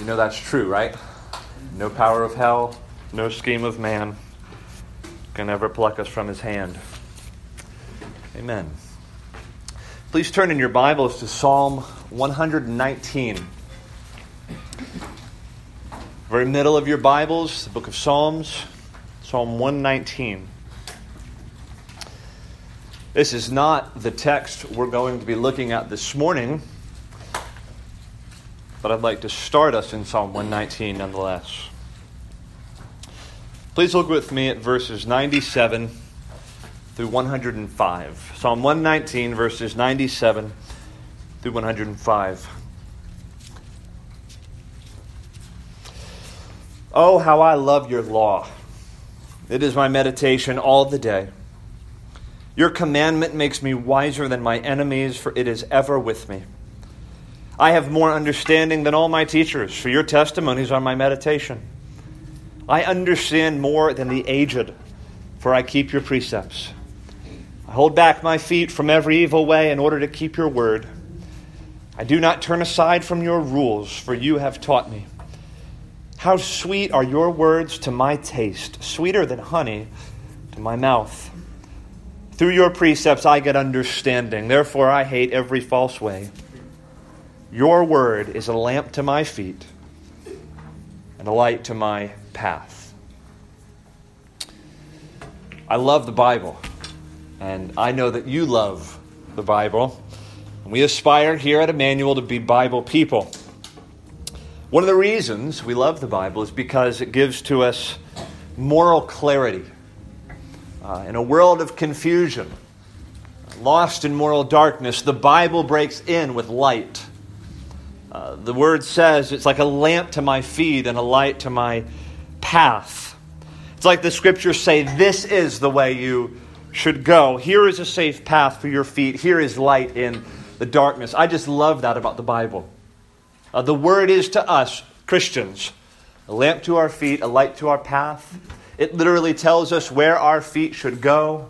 You know that's true, right? No power of hell, no scheme of man can ever pluck us from his hand. Amen. Please turn in your Bibles to Psalm 119. Very middle of your Bibles, the book of Psalms, Psalm 119. This is not the text we're going to be looking at this morning. But I'd like to start us in Psalm 119 nonetheless. Please look with me at verses 97 through 105. Psalm 119, verses 97 through 105. Oh, how I love your law! It is my meditation all the day. Your commandment makes me wiser than my enemies, for it is ever with me. I have more understanding than all my teachers, for your testimonies are my meditation. I understand more than the aged, for I keep your precepts. I hold back my feet from every evil way in order to keep your word. I do not turn aside from your rules, for you have taught me. How sweet are your words to my taste, sweeter than honey to my mouth. Through your precepts I get understanding, therefore I hate every false way. Your word is a lamp to my feet and a light to my path. I love the Bible, and I know that you love the Bible. We aspire here at Emmanuel to be Bible people. One of the reasons we love the Bible is because it gives to us moral clarity. Uh, in a world of confusion, lost in moral darkness, the Bible breaks in with light uh, the word says it's like a lamp to my feet and a light to my path. It's like the scriptures say, This is the way you should go. Here is a safe path for your feet. Here is light in the darkness. I just love that about the Bible. Uh, the word is to us, Christians, a lamp to our feet, a light to our path. It literally tells us where our feet should go,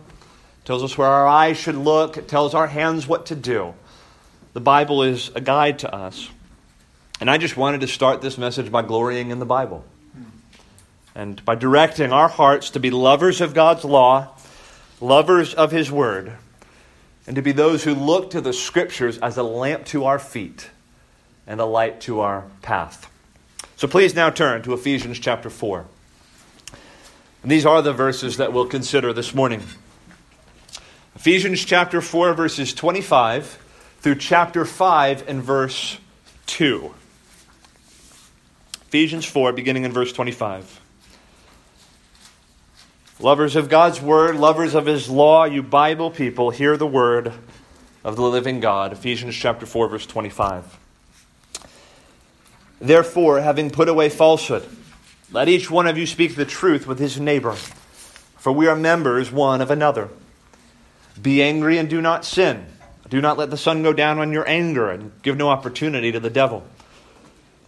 tells us where our eyes should look, it tells our hands what to do. The Bible is a guide to us. And I just wanted to start this message by glorying in the Bible and by directing our hearts to be lovers of God's law, lovers of His Word, and to be those who look to the Scriptures as a lamp to our feet and a light to our path. So please now turn to Ephesians chapter 4. And these are the verses that we'll consider this morning. Ephesians chapter 4, verses 25 through chapter 5 and verse 2. Ephesians 4, beginning in verse 25. Lovers of God's word, lovers of his law, you Bible people, hear the word of the living God. Ephesians chapter 4, verse 25. Therefore, having put away falsehood, let each one of you speak the truth with his neighbor, for we are members one of another. Be angry and do not sin. Do not let the sun go down on your anger, and give no opportunity to the devil.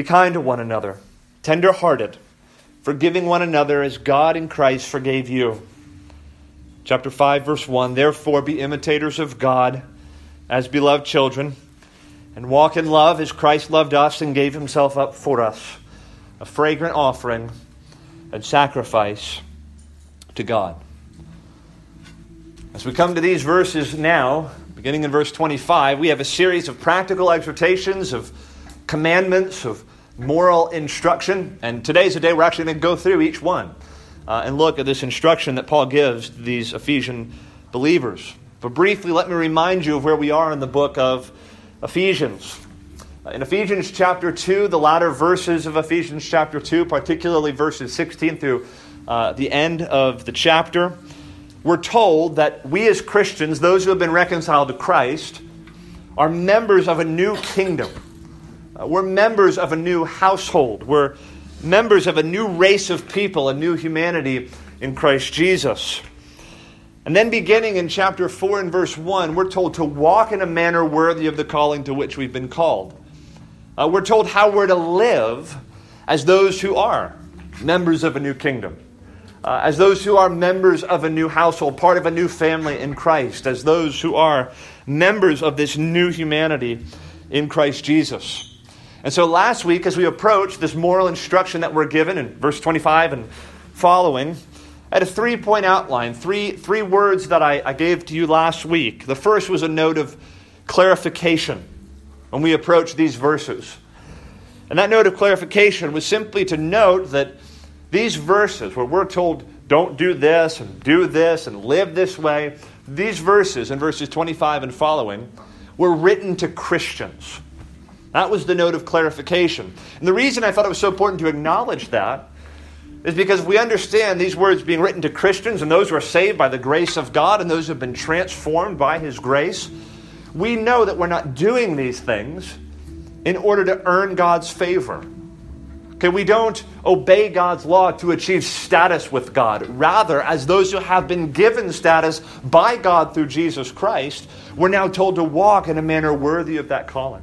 Be kind to one another, tender hearted, forgiving one another as God in Christ forgave you. Chapter 5, verse 1 Therefore be imitators of God as beloved children, and walk in love as Christ loved us and gave himself up for us, a fragrant offering and sacrifice to God. As we come to these verses now, beginning in verse 25, we have a series of practical exhortations of commandments, of moral instruction. And today's the day we're actually going to go through each one uh, and look at this instruction that Paul gives these Ephesian believers. But briefly, let me remind you of where we are in the book of Ephesians. Uh, in Ephesians chapter 2, the latter verses of Ephesians chapter 2, particularly verses 16 through uh, the end of the chapter, we're told that we as Christians, those who have been reconciled to Christ, are members of a new kingdom we're members of a new household. We're members of a new race of people, a new humanity in Christ Jesus. And then, beginning in chapter 4 and verse 1, we're told to walk in a manner worthy of the calling to which we've been called. Uh, we're told how we're to live as those who are members of a new kingdom, uh, as those who are members of a new household, part of a new family in Christ, as those who are members of this new humanity in Christ Jesus. And so last week, as we approached this moral instruction that we're given in verse 25 and following, I had a three point outline, three, three words that I, I gave to you last week. The first was a note of clarification when we approach these verses. And that note of clarification was simply to note that these verses, where we're told, don't do this and do this and live this way, these verses in verses 25 and following were written to Christians. That was the note of clarification. And the reason I thought it was so important to acknowledge that is because we understand these words being written to Christians and those who are saved by the grace of God and those who have been transformed by His grace. We know that we're not doing these things in order to earn God's favor. Okay, we don't obey God's law to achieve status with God. Rather, as those who have been given status by God through Jesus Christ, we're now told to walk in a manner worthy of that calling.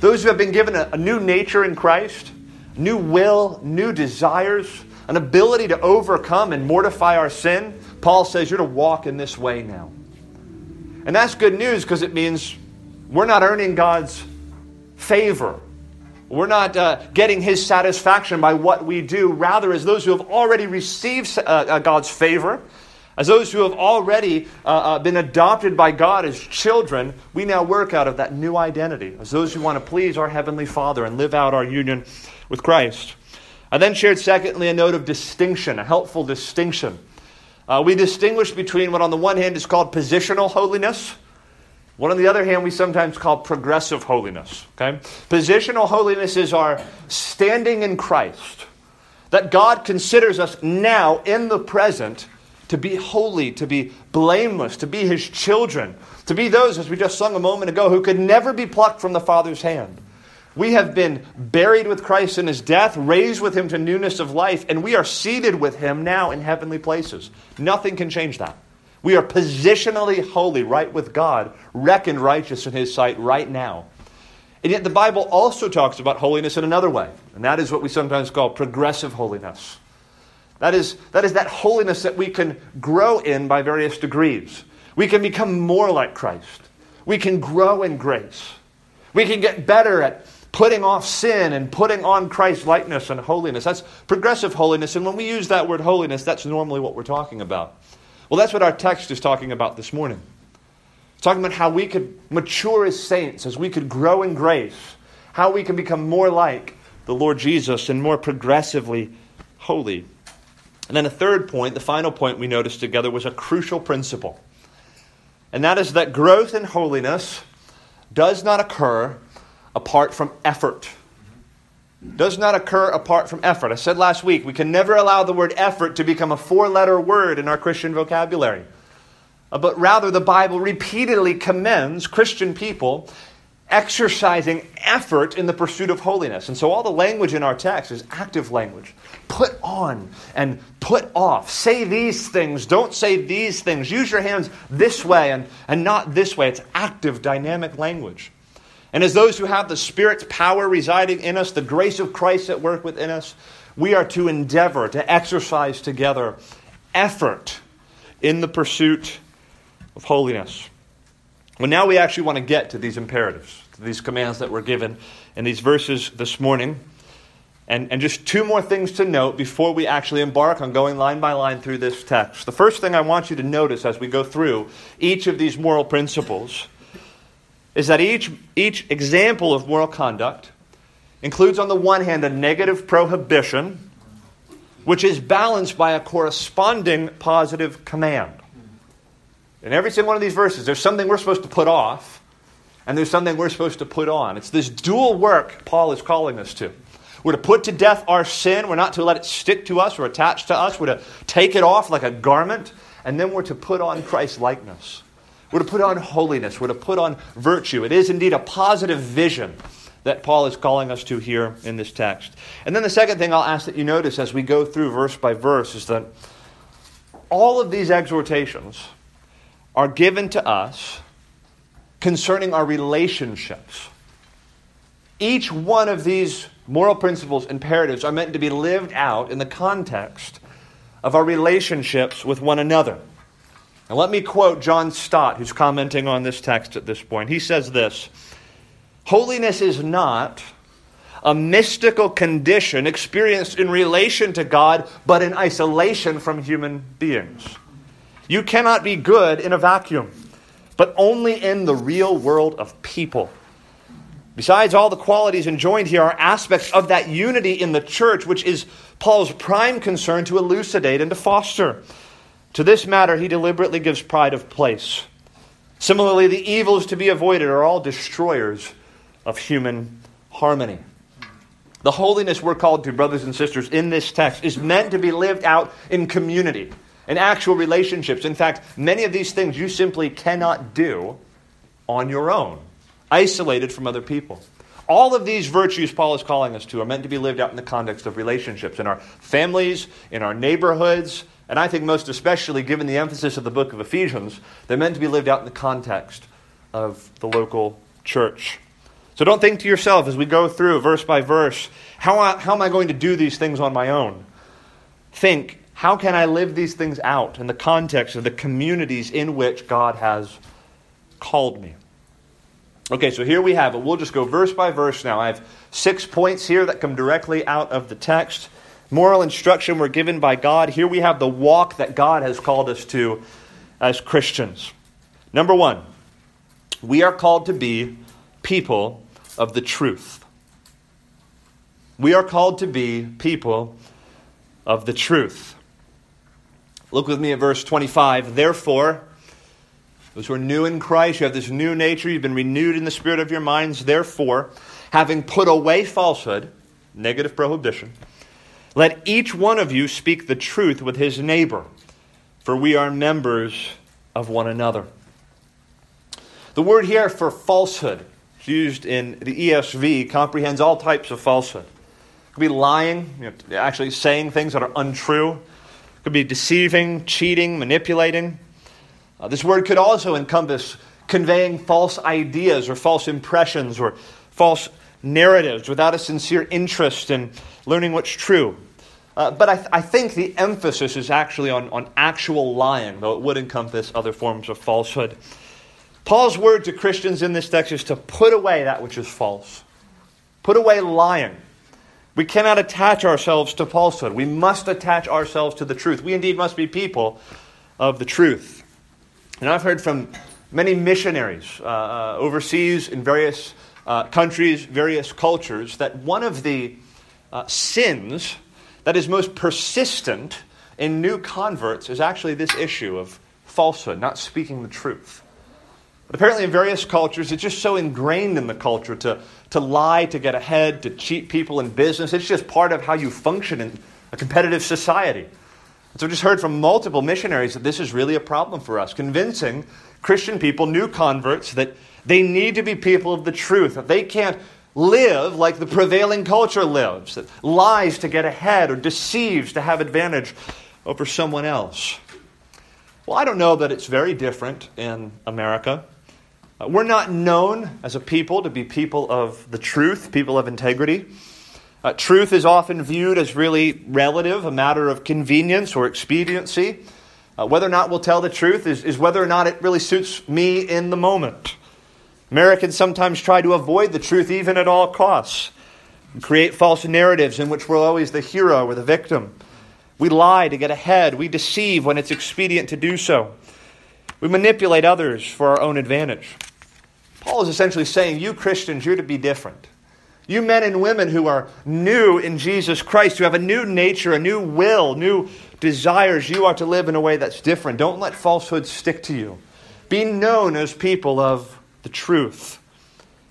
Those who have been given a, a new nature in Christ, new will, new desires, an ability to overcome and mortify our sin, Paul says you're to walk in this way now. And that's good news because it means we're not earning God's favor. We're not uh, getting his satisfaction by what we do. Rather, as those who have already received uh, uh, God's favor, as those who have already uh, uh, been adopted by God as children, we now work out of that new identity as those who want to please our Heavenly Father and live out our union with Christ. I then shared, secondly, a note of distinction, a helpful distinction. Uh, we distinguish between what, on the one hand, is called positional holiness. What, on the other hand, we sometimes call progressive holiness. Okay? Positional holiness is our standing in Christ, that God considers us now in the present to be holy, to be blameless, to be his children, to be those, as we just sung a moment ago, who could never be plucked from the Father's hand. We have been buried with Christ in his death, raised with him to newness of life, and we are seated with him now in heavenly places. Nothing can change that. We are positionally holy, right with God, reckoned righteous in his sight right now. And yet the Bible also talks about holiness in another way, and that is what we sometimes call progressive holiness. That is, that is that holiness that we can grow in by various degrees. We can become more like Christ. We can grow in grace. We can get better at putting off sin and putting on Christ's likeness and holiness. That's progressive holiness. And when we use that word holiness, that's normally what we're talking about. Well, that's what our text is talking about this morning. It's talking about how we could mature as saints, as we could grow in grace, how we can become more like the Lord Jesus and more progressively holy. And then a third point, the final point we noticed together, was a crucial principle. And that is that growth in holiness does not occur apart from effort. Does not occur apart from effort. I said last week, we can never allow the word effort to become a four letter word in our Christian vocabulary. Uh, but rather, the Bible repeatedly commends Christian people exercising effort in the pursuit of holiness. And so all the language in our text is active language. Put on and put off. Say these things, don't say these things. Use your hands this way and, and not this way. It's active, dynamic language. And as those who have the Spirit's power residing in us, the grace of Christ at work within us, we are to endeavor to exercise together effort in the pursuit of holiness. Well, now we actually want to get to these imperatives, these commands that were given in these verses this morning. And, and just two more things to note before we actually embark on going line by line through this text. The first thing I want you to notice as we go through each of these moral principles is that each, each example of moral conduct includes, on the one hand, a negative prohibition, which is balanced by a corresponding positive command. In every single one of these verses, there's something we're supposed to put off, and there's something we're supposed to put on. It's this dual work Paul is calling us to. We're to put to death our sin. We're not to let it stick to us or attach to us. We're to take it off like a garment, and then we're to put on Christ's likeness. We're to put on holiness. We're to put on virtue. It is indeed a positive vision that Paul is calling us to here in this text. And then the second thing I'll ask that you notice as we go through verse by verse is that all of these exhortations are given to us concerning our relationships. Each one of these moral principles, imperatives, are meant to be lived out in the context of our relationships with one another. And let me quote John Stott, who's commenting on this text at this point. He says this Holiness is not a mystical condition experienced in relation to God, but in isolation from human beings. You cannot be good in a vacuum, but only in the real world of people. Besides all the qualities enjoined here are aspects of that unity in the church, which is Paul's prime concern to elucidate and to foster. To this matter, he deliberately gives pride of place. Similarly, the evils to be avoided are all destroyers of human harmony. The holiness we're called to, brothers and sisters, in this text is meant to be lived out in community, in actual relationships. In fact, many of these things you simply cannot do on your own, isolated from other people. All of these virtues Paul is calling us to are meant to be lived out in the context of relationships, in our families, in our neighborhoods, and I think most especially, given the emphasis of the book of Ephesians, they're meant to be lived out in the context of the local church. So don't think to yourself as we go through verse by verse, how, how am I going to do these things on my own? Think, how can I live these things out in the context of the communities in which God has called me? Okay, so here we have it. We'll just go verse by verse now. I have six points here that come directly out of the text. Moral instruction we're given by God. Here we have the walk that God has called us to as Christians. Number one, we are called to be people of the truth. We are called to be people of the truth. Look with me at verse 25. Therefore, those who are new in Christ, you have this new nature, you've been renewed in the spirit of your minds. Therefore, having put away falsehood, negative prohibition, let each one of you speak the truth with his neighbor, for we are members of one another. The word here for falsehood used in the ESV comprehends all types of falsehood. It could be lying, you know, actually saying things that are untrue. Could be deceiving, cheating, manipulating. Uh, this word could also encompass conveying false ideas or false impressions or false narratives without a sincere interest in learning what's true. Uh, but I, th- I, think the emphasis is actually on, on actual lying, though it would encompass other forms of falsehood. Paul's word to Christians in this text is to put away that which is false, put away lying. We cannot attach ourselves to falsehood. We must attach ourselves to the truth. We indeed must be people of the truth. And I've heard from many missionaries uh, uh, overseas in various uh, countries, various cultures, that one of the uh, sins that is most persistent in new converts is actually this issue of falsehood, not speaking the truth. Apparently, in various cultures, it's just so ingrained in the culture to, to lie, to get ahead, to cheat people in business. It's just part of how you function in a competitive society. So, I've just heard from multiple missionaries that this is really a problem for us, convincing Christian people, new converts, that they need to be people of the truth, that they can't live like the prevailing culture lives, that lies to get ahead or deceives to have advantage over someone else. Well, I don't know that it's very different in America. Uh, we're not known as a people to be people of the truth, people of integrity. Uh, truth is often viewed as really relative, a matter of convenience or expediency. Uh, whether or not we'll tell the truth is, is whether or not it really suits me in the moment. Americans sometimes try to avoid the truth even at all costs, create false narratives in which we're always the hero or the victim. We lie to get ahead, we deceive when it's expedient to do so. We manipulate others for our own advantage. Paul is essentially saying, You Christians, you're to be different. You men and women who are new in Jesus Christ, who have a new nature, a new will, new desires, you are to live in a way that's different. Don't let falsehood stick to you. Be known as people of the truth.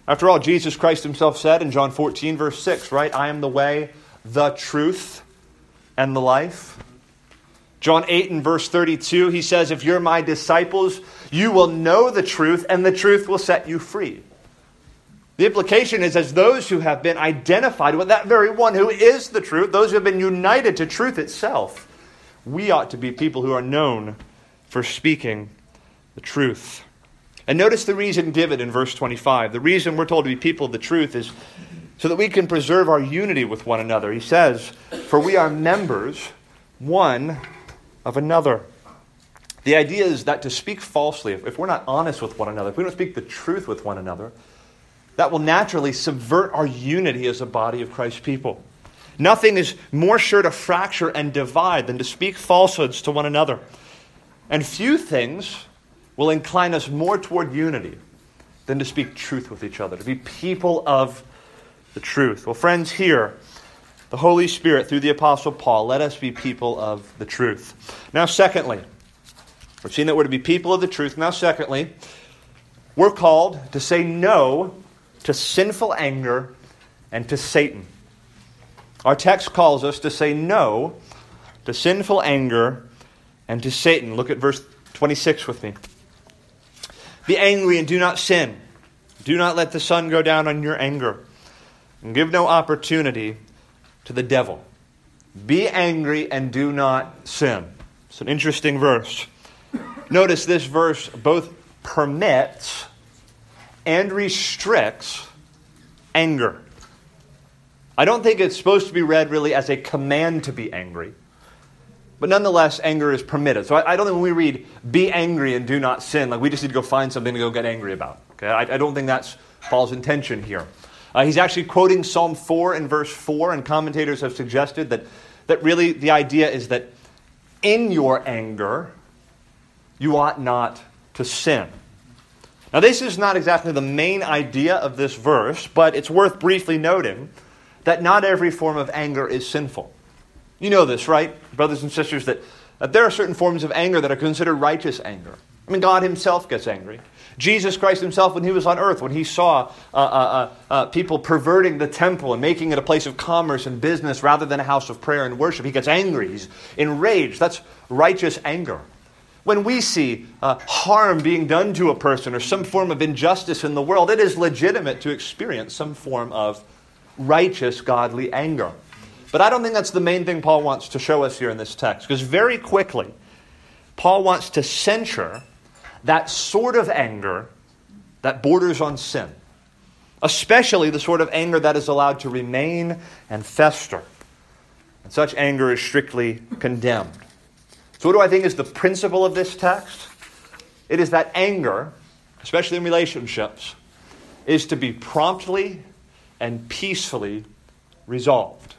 After all, Jesus Christ himself said in John 14, verse 6, right? I am the way, the truth, and the life. John 8 and verse 32, he says, If you're my disciples, you will know the truth, and the truth will set you free. The implication is as those who have been identified with that very one who is the truth, those who have been united to truth itself, we ought to be people who are known for speaking the truth. And notice the reason given in verse 25. The reason we're told to be people of the truth is so that we can preserve our unity with one another. He says, For we are members one of another. The idea is that to speak falsely, if, we're not honest with one another, if we don't speak the truth with one another, that will naturally subvert our unity as a body of Christ's people. Nothing is more sure to fracture and divide than to speak falsehoods to one another. And few things will incline us more toward unity than to speak truth with each other, to be people of the truth. Well, friends, here, the Holy Spirit, through the Apostle Paul, let us be people of the truth. Now, secondly, we've seen that we're to be people of the truth. Now, secondly, we're called to say no to sinful anger and to Satan. Our text calls us to say no to sinful anger and to Satan. Look at verse 26 with me. Be angry and do not sin. Do not let the sun go down on your anger. And give no opportunity to the devil. Be angry and do not sin. It's an interesting verse. Notice this verse both permits and restricts anger. I don't think it's supposed to be read really as a command to be angry. But nonetheless, anger is permitted. So I, I, don't think when we read, be angry and do not sin, like we just need to go find something to go get angry about. Okay? I, I don't think that's Paul's intention here. Uh, he's actually quoting Psalm 4 and verse 4, and commentators have suggested that, that really the idea is that in your anger, you ought not to sin. Now, this is not exactly the main idea of this verse, but it's worth briefly noting that not every form of anger is sinful. You know this, right, brothers and sisters, that, that there are certain forms of anger that are considered righteous anger. I mean, God Himself gets angry. Jesus Christ Himself, when He was on earth, when He saw uh, uh, uh, uh, people perverting the temple and making it a place of commerce and business rather than a house of prayer and worship, He gets angry. He's enraged. That's righteous anger. When we see uh, harm being done to a person or some form of injustice in the world, it is legitimate to experience some form of righteous, godly anger. But I don't think that's the main thing Paul wants to show us here in this text, because very quickly, Paul wants to censure that sort of anger that borders on sin, especially the sort of anger that is allowed to remain and fester. And such anger is strictly condemned. So, what do I think is the principle of this text? It is that anger, especially in relationships, is to be promptly and peacefully resolved.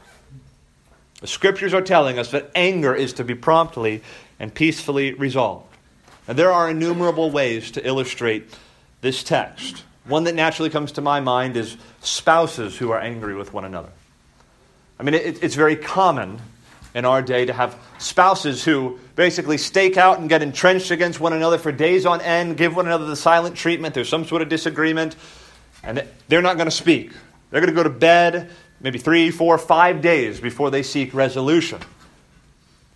The scriptures are telling us that anger is to be promptly and peacefully resolved. And there are innumerable ways to illustrate this text. One that naturally comes to my mind is spouses who are angry with one another. I mean, it, it's very common in our day to have spouses who basically stake out and get entrenched against one another for days on end, give one another the silent treatment. There's some sort of disagreement, and they're not going to speak. They're going to go to bed maybe three, four, five days before they seek resolution.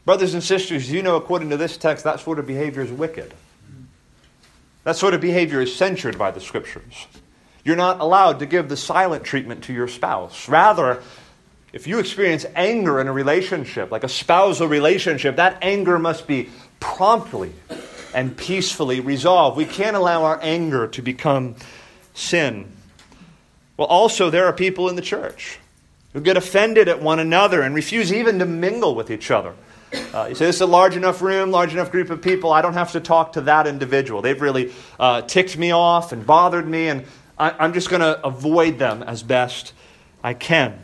Brothers and sisters, you know, according to this text, that sort of behavior is wicked. That sort of behavior is censured by the scriptures. You're not allowed to give the silent treatment to your spouse. Rather, if you experience anger in a relationship, like a spousal relationship, that anger must be promptly and peacefully resolved. We can't allow our anger to become sin. Well, also, there are people in the church who get offended at one another and refuse even to mingle with each other. Uh, you say, this is a large enough room, large enough group of people. I don't have to talk to that individual. They've really uh, ticked me off and bothered me, and I, I'm just going to avoid them as best I can.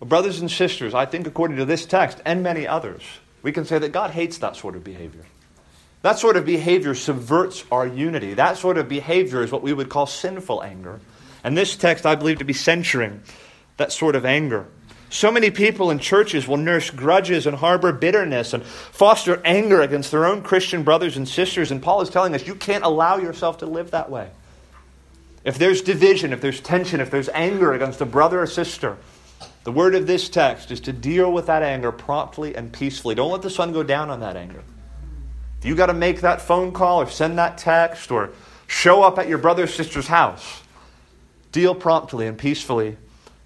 Well, brothers and sisters, I think according to this text and many others, we can say that God hates that sort of behavior. That sort of behavior subverts our unity. That sort of behavior is what we would call sinful anger. And this text, I believe, to be censuring that sort of anger. So many people in churches will nurse grudges and harbor bitterness and foster anger against their own Christian brothers and sisters. And Paul is telling us you can't allow yourself to live that way. If there's division, if there's tension, if there's anger against a brother or sister, the word of this text is to deal with that anger promptly and peacefully. Don't let the sun go down on that anger. If you got to make that phone call or send that text or show up at your brother or sister's house, Deal promptly and peacefully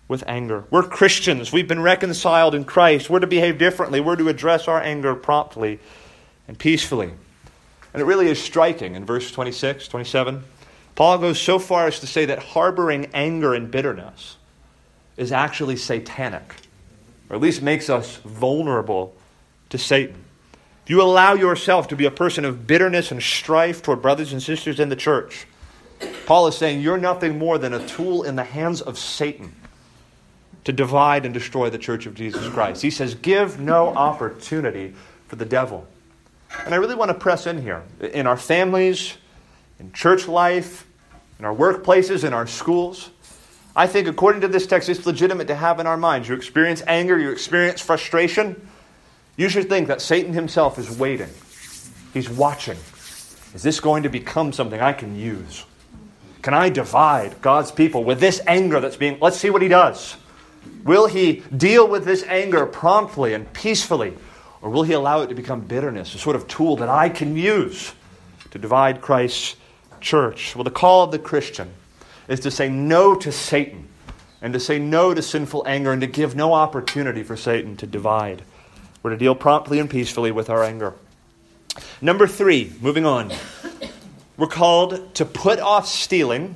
with anger. We're Christians. We've been reconciled in Christ. We're to behave differently. We're to address our anger promptly and peacefully. And it really is striking in verse 26, 27. Paul goes so far as to say that harboring anger and bitterness is actually satanic, or at least makes us vulnerable to Satan. If you allow yourself to be a person of bitterness and strife toward brothers and sisters in the church, Paul is saying you're nothing more than a tool in the hands of Satan to divide and destroy the church of Jesus Christ. He says, Give no opportunity for the devil. And I really want to press in here. In our families, in church life, in our workplaces, in our schools, I think according to this text, it's legitimate to have in our minds. You experience anger, you experience frustration. You should think that Satan himself is waiting. He's watching. Is this going to become something I can use? Can I divide God's people with this anger that's being. Let's see what he does. Will he deal with this anger promptly and peacefully? Or will he allow it to become bitterness, a sort of tool that I can use to divide Christ's church? Well, the call of the Christian is to say no to Satan and to say no to sinful anger and to give no opportunity for Satan to divide. We're to deal promptly and peacefully with our anger. Number three, moving on. We're called to put off stealing,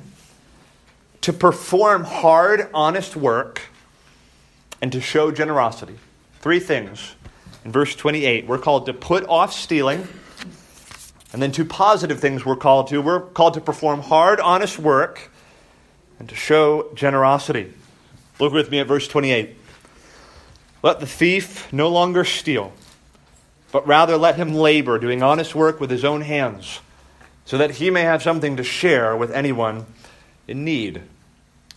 to perform hard, honest work, and to show generosity. Three things. In verse 28, we're called to put off stealing. And then two positive things we're called to. We're called to perform hard, honest work and to show generosity. Look with me at verse 28. Let the thief no longer steal, but rather let him labor, doing honest work with his own hands, so that he may have something to share with anyone in need.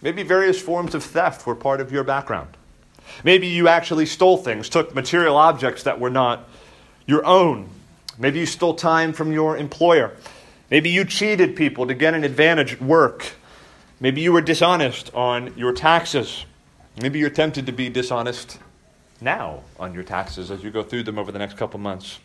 Maybe various forms of theft were part of your background. Maybe you actually stole things, took material objects that were not your own. Maybe you stole time from your employer. Maybe you cheated people to get an advantage at work. Maybe you were dishonest on your taxes. Maybe you're tempted to be dishonest now on your taxes as you go through them over the next couple months.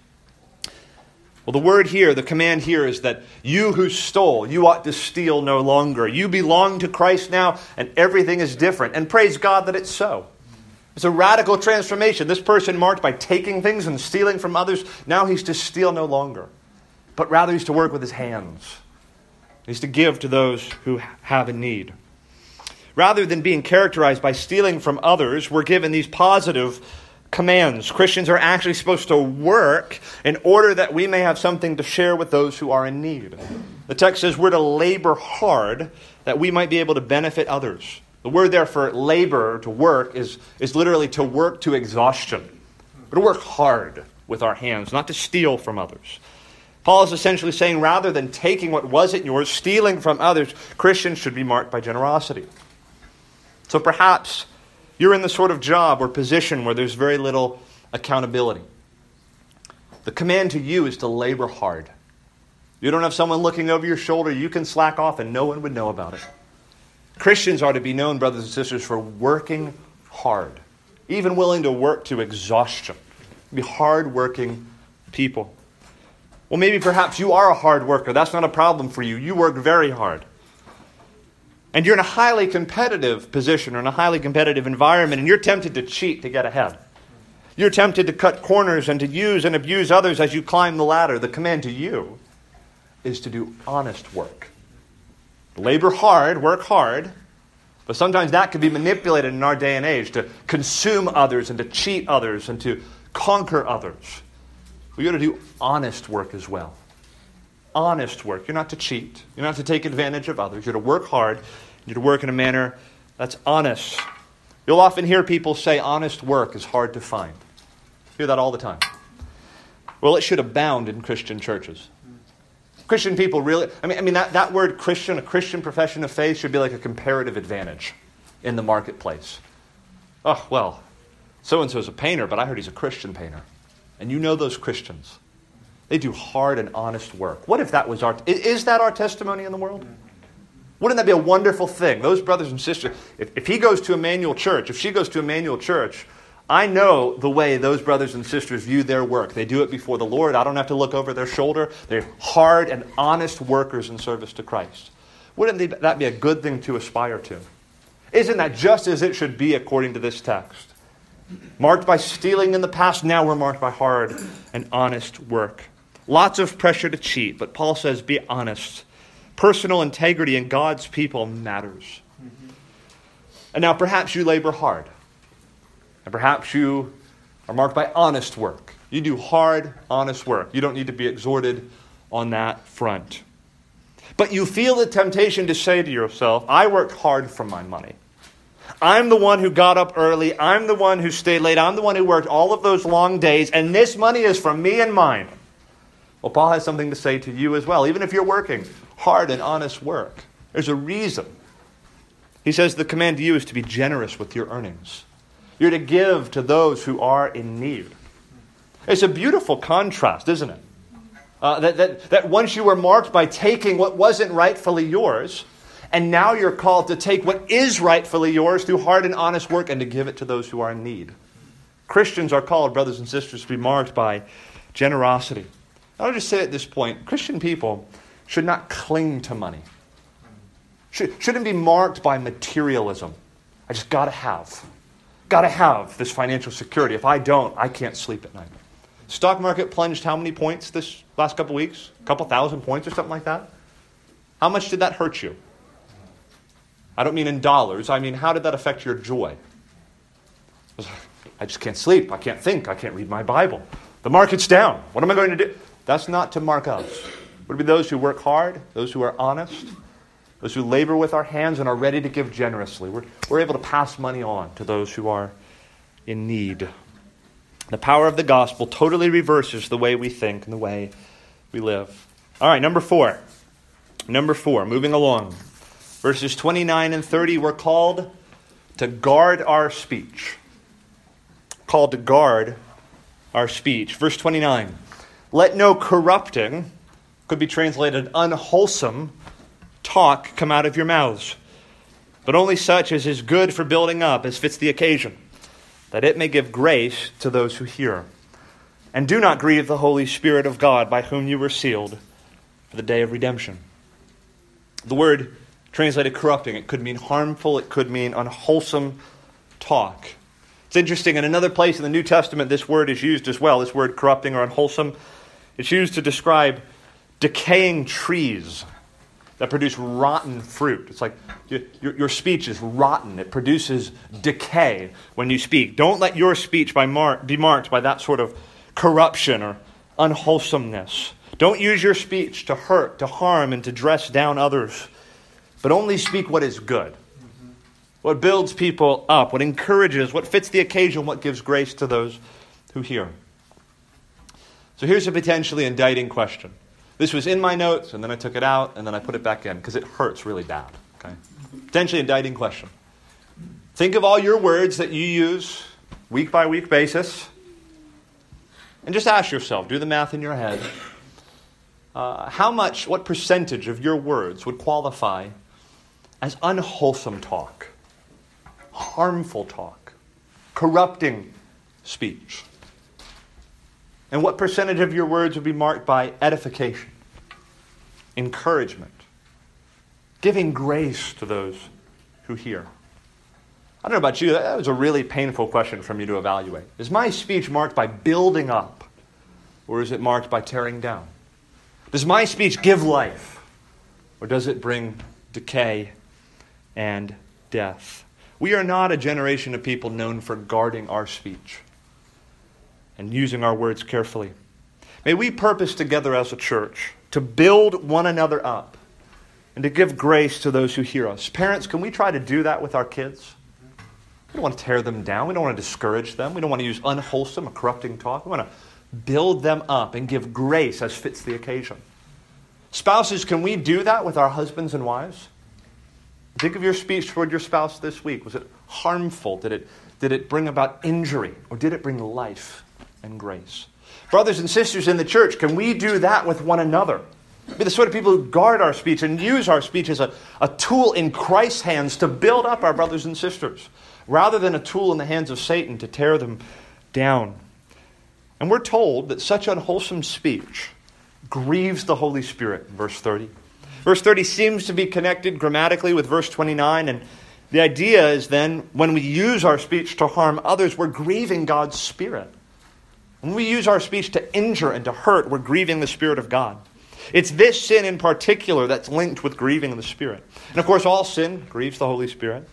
Well, the word here, the command here is that you who stole, you ought to steal no longer. You belong to Christ now, and everything is different. And praise God that it's so. It's a radical transformation. This person marked by taking things and stealing from others, now he's to steal no longer, but rather he's to work with his hands. He's to give to those who have a need. Rather than being characterized by stealing from others, we're given these positive commands. Christians are actually supposed to work in order that we may have something to share with those who are in need. The text says we're to labor hard that we might be able to benefit others. The word there for labor, to work, is, is literally to work to exhaustion. We're to work hard with our hands, not to steal from others. Paul is essentially saying rather than taking what wasn't yours, stealing from others, Christians should be marked by generosity. So perhaps you're in the sort of job or position where there's very little accountability. The command to you is to labor hard. You don't have someone looking over your shoulder, you can slack off and no one would know about it. Christians are to be known, brothers and sisters, for working hard, even willing to work to exhaustion. Be hard-working people. Well, maybe perhaps you are a hard worker. That's not a problem for you. You work very hard. And you're in a highly competitive position or in a highly competitive environment, and you're tempted to cheat to get ahead. You're tempted to cut corners and to use and abuse others as you climb the ladder. The command to you is to do honest work. Labor hard, work hard, but sometimes that can be manipulated in our day and age to consume others and to cheat others and to conquer others. We got to do honest work as well. Honest work. You're not to cheat. You're not to take advantage of others. You're to work hard. You're to work in a manner that's honest. You'll often hear people say honest work is hard to find. You hear that all the time. Well, it should abound in Christian churches. Christian people really, I mean, I mean that, that word Christian, a Christian profession of faith, should be like a comparative advantage in the marketplace. Oh, well, so and so is a painter, but I heard he's a Christian painter. And you know those Christians. They do hard and honest work. What if that was our, is that our testimony in the world? Wouldn't that be a wonderful thing? Those brothers and sisters, if, if he goes to Emmanuel Church, if she goes to Emmanuel Church, I know the way those brothers and sisters view their work. They do it before the Lord. I don't have to look over their shoulder. They're hard and honest workers in service to Christ. Wouldn't that be a good thing to aspire to? Isn't that just as it should be according to this text? Marked by stealing in the past, now we're marked by hard and honest work. Lots of pressure to cheat, but Paul says be honest. Personal integrity in God's people matters. And now perhaps you labor hard. And perhaps you are marked by honest work. You do hard, honest work. You don't need to be exhorted on that front. But you feel the temptation to say to yourself, I worked hard for my money. I'm the one who got up early. I'm the one who stayed late. I'm the one who worked all of those long days. And this money is from me and mine. Well, Paul has something to say to you as well. Even if you're working hard and honest work, there's a reason. He says the command to you is to be generous with your earnings. You're to give to those who are in need. It's a beautiful contrast, isn't it? Uh, that, that, that once you were marked by taking what wasn't rightfully yours, and now you're called to take what is rightfully yours through hard and honest work and to give it to those who are in need. Christians are called, brothers and sisters, to be marked by generosity. I'll just say at this point Christian people should not cling to money, should, shouldn't be marked by materialism. I just got to have. Got to have this financial security. If I don't, I can't sleep at night. Stock market plunged how many points this last couple weeks? A couple thousand points or something like that? How much did that hurt you? I don't mean in dollars. I mean, how did that affect your joy? I just can't sleep. I can't think. I can't read my Bible. The market's down. What am I going to do? That's not to mark us. It be those who work hard, those who are honest, those who labor with our hands and are ready to give generously. We're, we're able to pass money on to those who are in need. The power of the gospel totally reverses the way we think and the way we live. All right, number four. Number four, moving along. Verses 29 and 30, we're called to guard our speech. Called to guard our speech. Verse 29 Let no corrupting, could be translated unwholesome, talk come out of your mouths, but only such as is good for building up, as fits the occasion, that it may give grace to those who hear. And do not grieve the Holy Spirit of God, by whom you were sealed for the day of redemption. The word translated corrupting. It could mean harmful, it could mean unwholesome talk. It's interesting, in another place in the New Testament, this word is used as well, this word corrupting or unwholesome. It's used to describe decaying trees that produce rotten fruit. It's like your, your, speech is rotten, it produces decay when you speak. Don't let your speech mar- be marked by that sort of corruption or unwholesomeness. Don't use your speech to hurt, to harm, and to dress down others but only speak what is good, what builds people up, what encourages, what fits the occasion, what gives grace to those who hear. So here's a potentially indicting question. This was in my notes, and then I took it out, and then I put it back in because it hurts really bad. Okay? Potentially indicting question. Think of all your words that you use week by week basis, and just ask yourself do the math in your head. Uh, how much, what percentage of your words would qualify as unwholesome talk, harmful talk, corrupting speech? And what percentage of your words would be marked by edification, encouragement, giving grace to those who hear? I don't know about you, that was a really painful question for me to evaluate. Is my speech marked by building up, or is it marked by tearing down? Does my speech give life, or does it bring decay and death. We are not a generation of people known for guarding our speech and using our words carefully. May we purpose together as a church to build one another up and to give grace to those who hear us. Parents, can we try to do that with our kids? We don't want to tear them down. We don't want to discourage them. We don't want to use unwholesome or corrupting talk. We want to build them up and give grace as fits the occasion. Spouses, can we do that with our husbands and wives? Think of your speech toward your spouse this week. Was it harmful? Did it, did it bring about injury? Or did it bring life and grace? Brothers and sisters in the church, can we do that with one another? Be the sort of people who guard our speech and use our speech as a, a tool in Christ's hands to build up our brothers and sisters, rather than a tool in the hands of Satan to tear them down. And we're told that such unwholesome speech grieves the Holy Spirit, verse 30. Verse 30 seems to be connected grammatically with verse 29, and the idea is then when we use our speech to harm others, we're grieving God's Spirit. When we use our speech to injure and to hurt, we're grieving the Spirit of God. It's this sin in particular that's linked with grieving the Spirit. And of course, all sin grieves the Holy Spirit.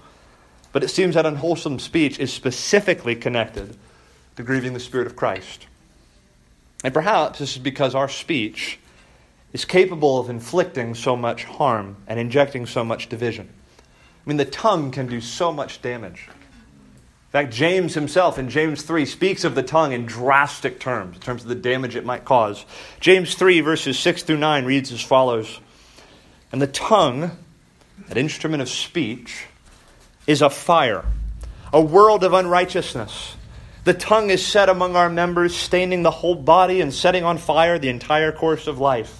But it seems that unwholesome speech is specifically connected to grieving the Spirit of Christ. And perhaps this is because our speech is capable of inflicting so much harm and injecting so much division. I mean, the tongue can do so much damage. In fact, James himself in James 3 speaks of the tongue in drastic terms, in terms of the damage it might cause. James 3, verses 6 through 9, reads as follows And the tongue, that instrument of speech, is a fire, a world of unrighteousness. The tongue is set among our members, staining the whole body and setting on fire the entire course of life,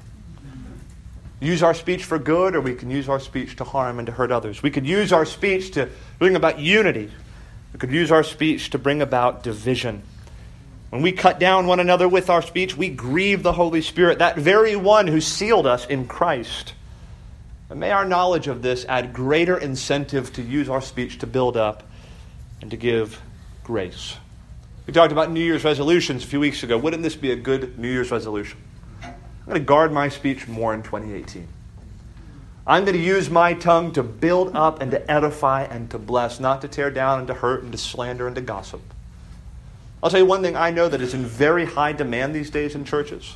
Use our speech for good, or we can use our speech to harm and to hurt others. We could use our speech to bring about unity we could use our speech to bring about division. When we cut down one another with our speech, we grieve the Holy Spirit, that very one who sealed us in Christ. And may our knowledge of this add greater incentive to use our speech to build up and to give grace. We talked about New Year's resolutions a few weeks ago. Wouldn't this be a good New Year's resolution? I'm going to guard my speech more in 2018. I'm going to use my tongue to build up and to edify and to bless, not to tear down and to hurt and to slander and to gossip. I'll tell you one thing I know that is in very high demand these days in churches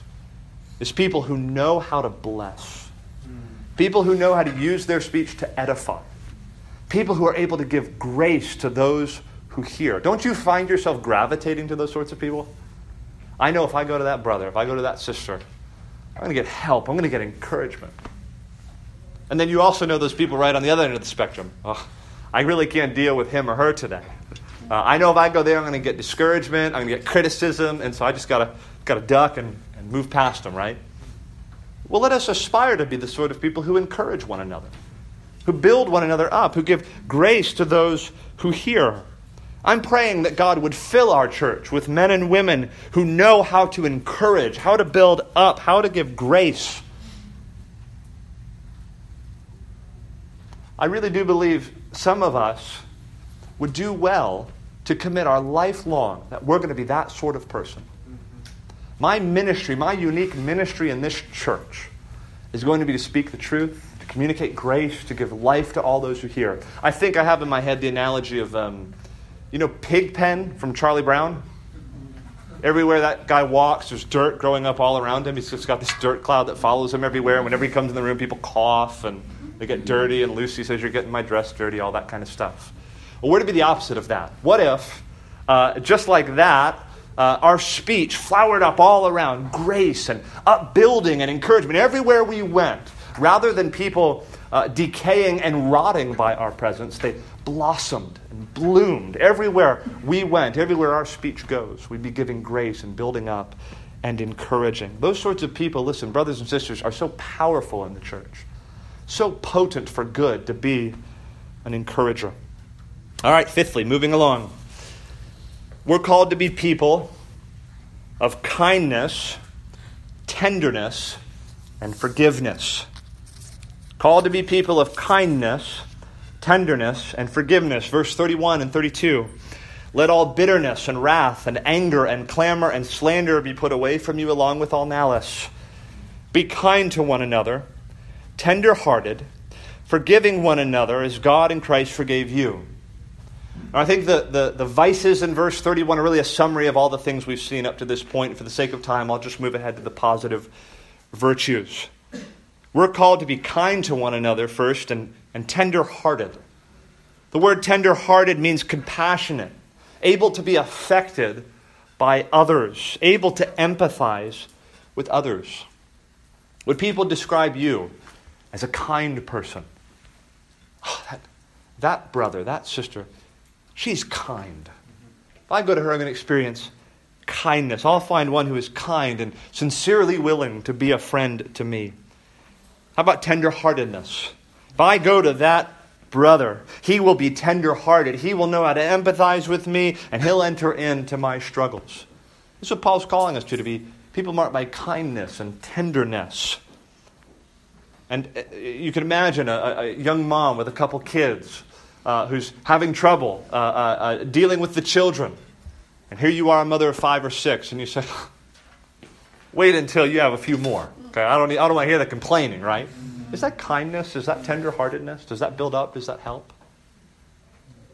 is people who know how to bless. People who know how to use their speech to edify. People who are able to give grace to those who hear. Don't you find yourself gravitating to those sorts of people? I know if I go to that brother, if I go to that sister, I'm going to get help. I'm going to get encouragement. And then you also know those people right on the other end of the spectrum. Oh, I really can't deal with him or her today. Uh, I know if I go there, I'm going to get discouragement, I'm going to get criticism, and so I just got to got to duck and, and move past them, right? Well, let us aspire to be the sort of people who encourage one another, who build one another up, who give grace to those who hear. I'm praying that God would fill our church with men and women who know how to encourage, how to build up, how to give grace I really do believe some of us would do well to commit our life long that we're going to be that sort of person. My ministry, my unique ministry in this church, is going to be to speak the truth, to communicate grace, to give life to all those who hear. I think I have in my head the analogy of, um, you know, Pigpen from Charlie Brown. Everywhere that guy walks, there's dirt growing up all around him. He's just got this dirt cloud that follows him everywhere. And whenever he comes in the room, people cough and they get dirty, and Lucy says, You're getting my dress dirty, all that kind of stuff. Well, we're to be the opposite of that. What if, uh, just like that, uh, our speech flowered up all around grace and upbuilding and encouragement everywhere we went, rather than people uh, decaying and rotting by our presence, they blossomed and bloomed everywhere we went, everywhere our speech goes. We'd be giving grace and building up and encouraging. Those sorts of people, listen, brothers and sisters, are so powerful in the church so potent for good to be an encourager. All right, fifthly, moving along. We're called to be people of kindness, tenderness, and forgiveness. Called to be people of kindness, tenderness, and forgiveness. Verse 31 and 32. Let all bitterness and wrath and anger and clamor and slander be put away from you along with all malice. Be kind to one another tender hearted, forgiving one another as God in Christ forgave you. Now, I think the, the, the vices in verse 31 are really a summary of all the things we've seen up to this point. For the sake of time, I'll just move ahead to the positive virtues. We're called to be kind to one another first and, and tender hearted. The word tender hearted means compassionate, able to be affected by others, able to empathize with others. Would people describe you as a kind person. Oh, that, that brother, that sister, She's kind. If I go to her, I'm going to experience kindness. I'll find one who is kind and sincerely willing to be a friend to me. How about tenderheartedness? If I go to that brother, he will be tenderhearted. He will know how to empathize with me, and he'll enter into my struggles. This is what Paul's calling us to, to be people marked by kindness and tenderness. And uh, you can imagine a, a young mom with a couple kids uh, who's having trouble uh, uh, uh, dealing with the children. And here you are, a mother of five or six, and you say, wait until you have a few more. Okay, I don't, I don't want to hear the complaining, right? Is that kindness? Is that tenderheartedness? Does that build up? Does that help?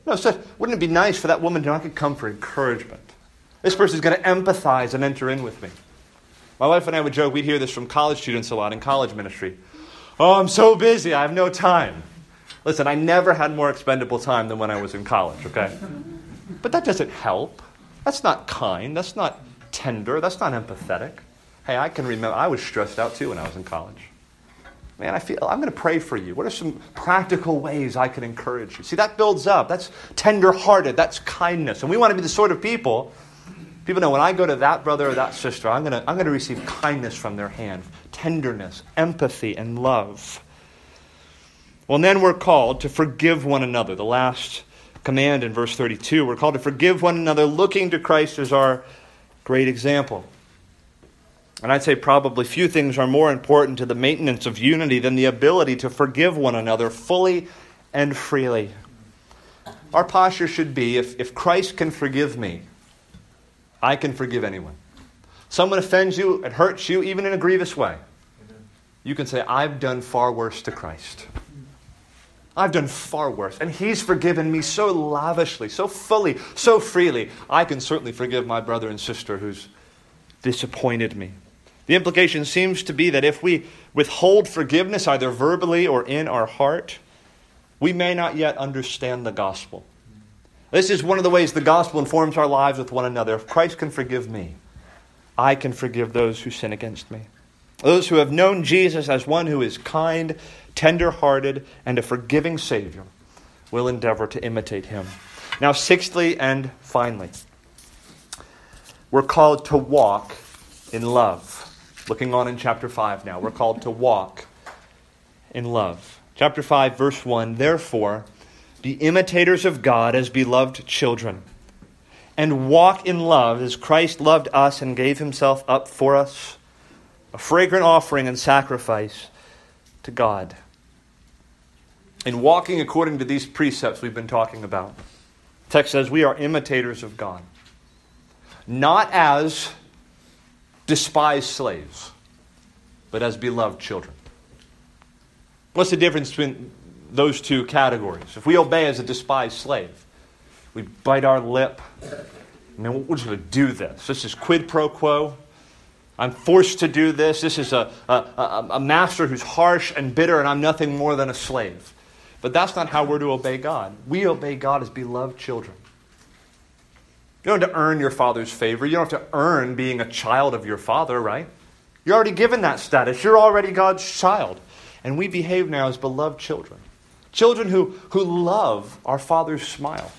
No, so wouldn't it be nice for that woman to I could come for encouragement? This person is going to empathize and enter in with me. My wife and I would joke, we'd hear this from college students a lot in college ministry. Oh, I'm so busy, I have no time. Listen, I never had more expendable time than when I was in college, okay? But that doesn't help. That's not kind. That's not tender. That's not empathetic. Hey, I can remember, I was stressed out too when I was in college. Man, I feel, I'm going to pray for you. What are some practical ways I can encourage you? See, that builds up. That's tender hearted. That's kindness. And we want to be the sort of people, people know when I go to that brother or that sister, I'm going to, I'm going to receive kindness from their hand, tenderness, empathy, and love. Well, then we're called to forgive one another. The last command in verse 32, we're called to forgive one another, looking to Christ as our great example. And I'd say probably few things are more important to the maintenance of unity than the ability to forgive one another fully and freely. Our posture should be if, if Christ can forgive me, I can forgive anyone. Someone offends you, it hurts you, even in a grievous way. You can say, I've done far worse to Christ. I've done far worse. And He's forgiven me so lavishly, so fully, so freely. I can certainly forgive my brother and sister who's disappointed me. The implication seems to be that if we withhold forgiveness, either verbally or in our heart, we may not yet understand the gospel. This is one of the ways the gospel informs our lives with one another. If Christ can forgive me, I can forgive those who sin against me. Those who have known Jesus as one who is kind tender hearted, and a forgiving Savior, will endeavor to imitate him. Now, sixthly and finally, we're called to walk in love. Looking on in chapter 5 now, we're called to walk in love. Chapter 5, verse 1 Therefore, be imitators of God as beloved children, and walk in love as Christ loved us and gave himself up for us, a fragrant offering and sacrifice to God. In walking according to these precepts we've been talking about, text says we are imitators of God, not as despised slaves, but as beloved children. What's the difference between those two categories? If we obey as a despised slave, we bite our lip. I mean, we're just going to do this. This is quid pro quo. I'm forced to do this. This is a, a, a, a master who's harsh and bitter, and I'm nothing more than a slave. But that's not how we're to obey God. We obey God as beloved children. You don't have to earn your father's favor. You don't have to earn being a child of your father, right? You're already given that status. You're already God's child. And we behave now as beloved children. Children who, who love our Father's smile.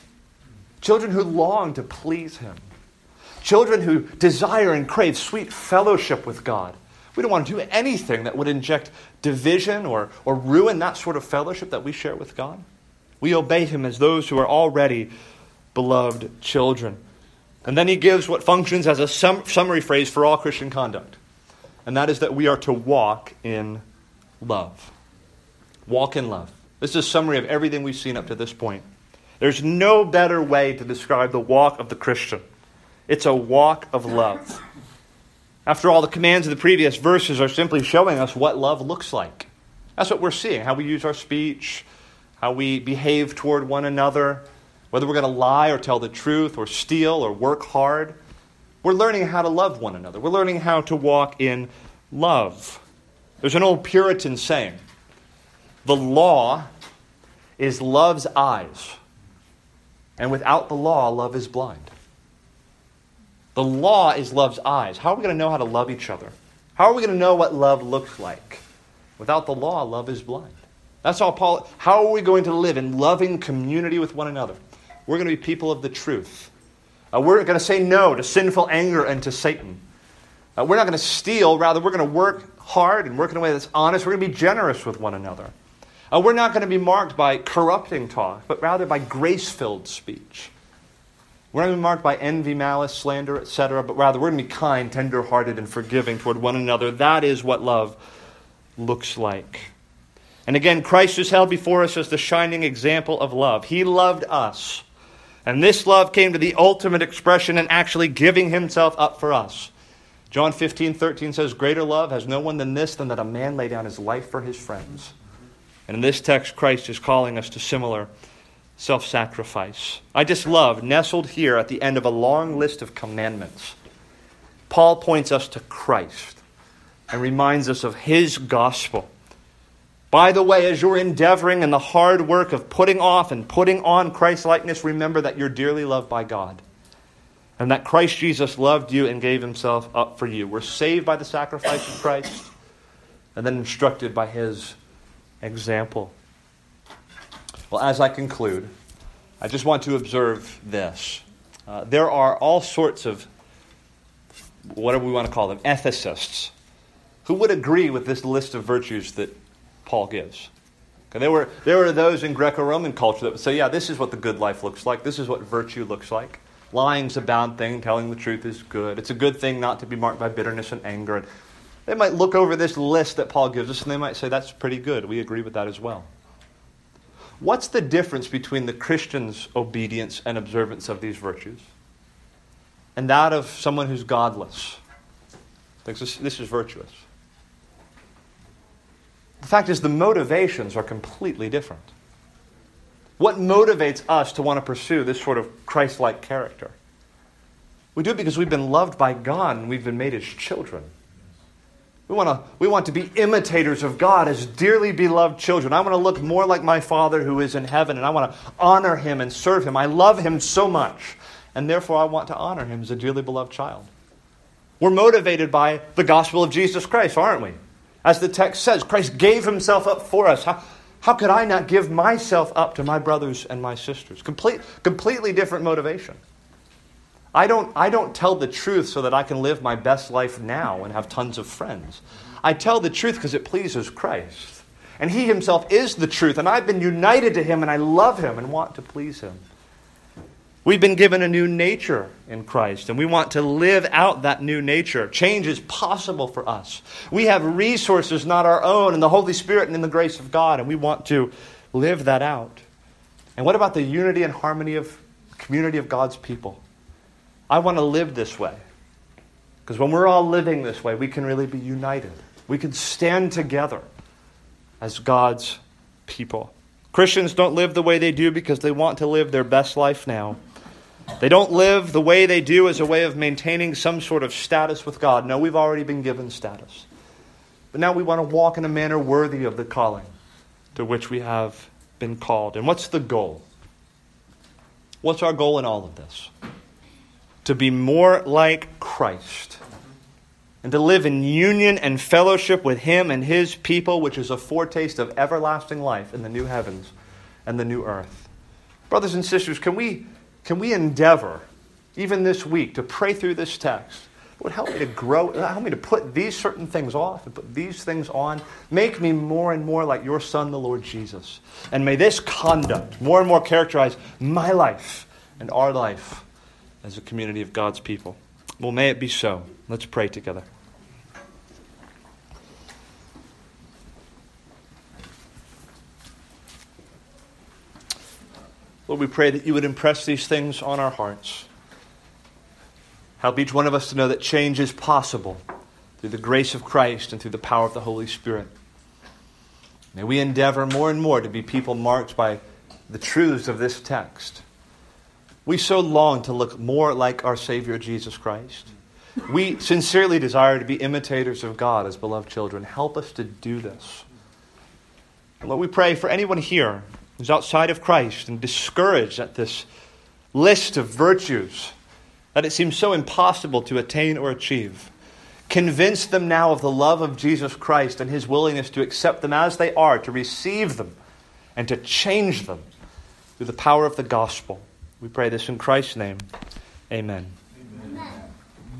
Children who long to please Him. Children who desire and crave sweet fellowship with God. We don't want to do anything that would inject division or, or ruin that sort of fellowship that we share with God. We obey Him as those who are already beloved children. And then he gives what functions as a sum- summary phrase for all Christian conduct, and that is that we are to walk in love. Walk in love. This is a summary of everything we've seen up to this point. There's no better way to describe the walk of the Christian. It's a walk of love. After all, the commands of the previous verses are simply showing us what love looks like. That's what we're seeing how we use our speech, how we behave toward one another, whether we're going to lie or tell the truth or steal or work hard. We're learning how to love one another. We're learning how to walk in love. There's an old Puritan saying the law is love's eyes, and without the law, love is blind. The law is love's eyes. How are we going to know how to love each other? How are we going to know what love looks like? Without the law, love is blind. That's all Paul. How are we going to live in loving community with one another? We're going to be people of the truth. Uh, we're going to say no to sinful anger and to Satan. Uh, we're not going to steal, rather, we're going to work hard and work in a way that's honest. We're going to be generous with one another. Uh, we're not going to be marked by corrupting talk, but rather by grace filled speech. We're not going to be marked by envy, malice, slander, etc., but rather we're going to be kind, tender hearted, and forgiving toward one another. That is what love looks like. And again, Christ is held before us as the shining example of love. He loved us. And this love came to the ultimate expression in actually giving himself up for us. John 15, 13 says, Greater love has no one than this, than that a man lay down his life for his friends. And in this text, Christ is calling us to similar self sacrifice. I just love, nestled here at the end of a long list of commandments, Paul points us to Christ and reminds us of his gospel. By the way, as you're endeavoring in the hard work of putting off and putting on Christ likeness, remember that you're dearly loved by God. And that Christ Jesus loved you and gave himself up for you. We're saved by the sacrifice of Christ and then instructed by his example. Well, as I conclude, I just want to observe this. Uh, there are all sorts of, whatever we want to call them, ethicists, who would agree with this list of virtues that Paul gives. Okay, there, were, there were those in Greco Roman culture that would say, yeah, this is what the good life looks like, this is what virtue looks like. Lying's a bad thing, telling the truth is good. It's a good thing not to be marked by bitterness and anger. And They might look over this list that Paul gives us and they might say, that's pretty good. We agree with that as well. What's the difference between the Christian's obedience and observance of these virtues and that of someone who's godless? Thinks this, this is virtuous. The fact is, the motivations are completely different. What motivates us to want to pursue this sort of Christ like character? We do it because we've been loved by God and we've been made his children. We want, to, we want to be imitators of God as dearly beloved children. I want to look more like my Father who is in heaven, and I want to honor him and serve him. I love him so much, and therefore I want to honor him as a dearly beloved child. We're motivated by the gospel of Jesus Christ, aren't we? As the text says, Christ gave himself up for us. How, how could I not give myself up to my brothers and my sisters? Complete, completely different motivation. I don't, I don't tell the truth so that I can live my best life now and have tons of friends. I tell the truth because it pleases Christ. And He Himself is the truth, and I've been united to Him, and I love Him and want to please Him. We've been given a new nature in Christ, and we want to live out that new nature. Change is possible for us. We have resources not our own in the Holy Spirit and in the grace of God, and we want to live that out. And what about the unity and harmony of community of God's people? I want to live this way. Because when we're all living this way, we can really be united. We can stand together as God's people. Christians don't live the way they do because they want to live their best life now. They don't live the way they do as a way of maintaining some sort of status with God. No, we've already been given status. But now we want to walk in a manner worthy of the calling to which we have been called. And what's the goal? What's our goal in all of this? To be more like Christ and to live in union and fellowship with Him and His people, which is a foretaste of everlasting life in the new heavens and the new earth. Brothers and sisters, can we can we endeavor, even this week, to pray through this text? Would help me to grow, help me to put these certain things off and put these things on. Make me more and more like your Son, the Lord Jesus. And may this conduct more and more characterize my life and our life as a community of God's people. Well, may it be so. Let's pray together. Lord, we pray that you would impress these things on our hearts. Help each one of us to know that change is possible through the grace of Christ and through the power of the Holy Spirit. May we endeavor more and more to be people marked by the truths of this text. We so long to look more like our Savior Jesus Christ. We sincerely desire to be imitators of God as beloved children. Help us to do this. Lord, we pray for anyone here who's outside of Christ and discouraged at this list of virtues that it seems so impossible to attain or achieve. Convince them now of the love of Jesus Christ and his willingness to accept them as they are, to receive them, and to change them through the power of the gospel. We pray this in Christ's name. Amen.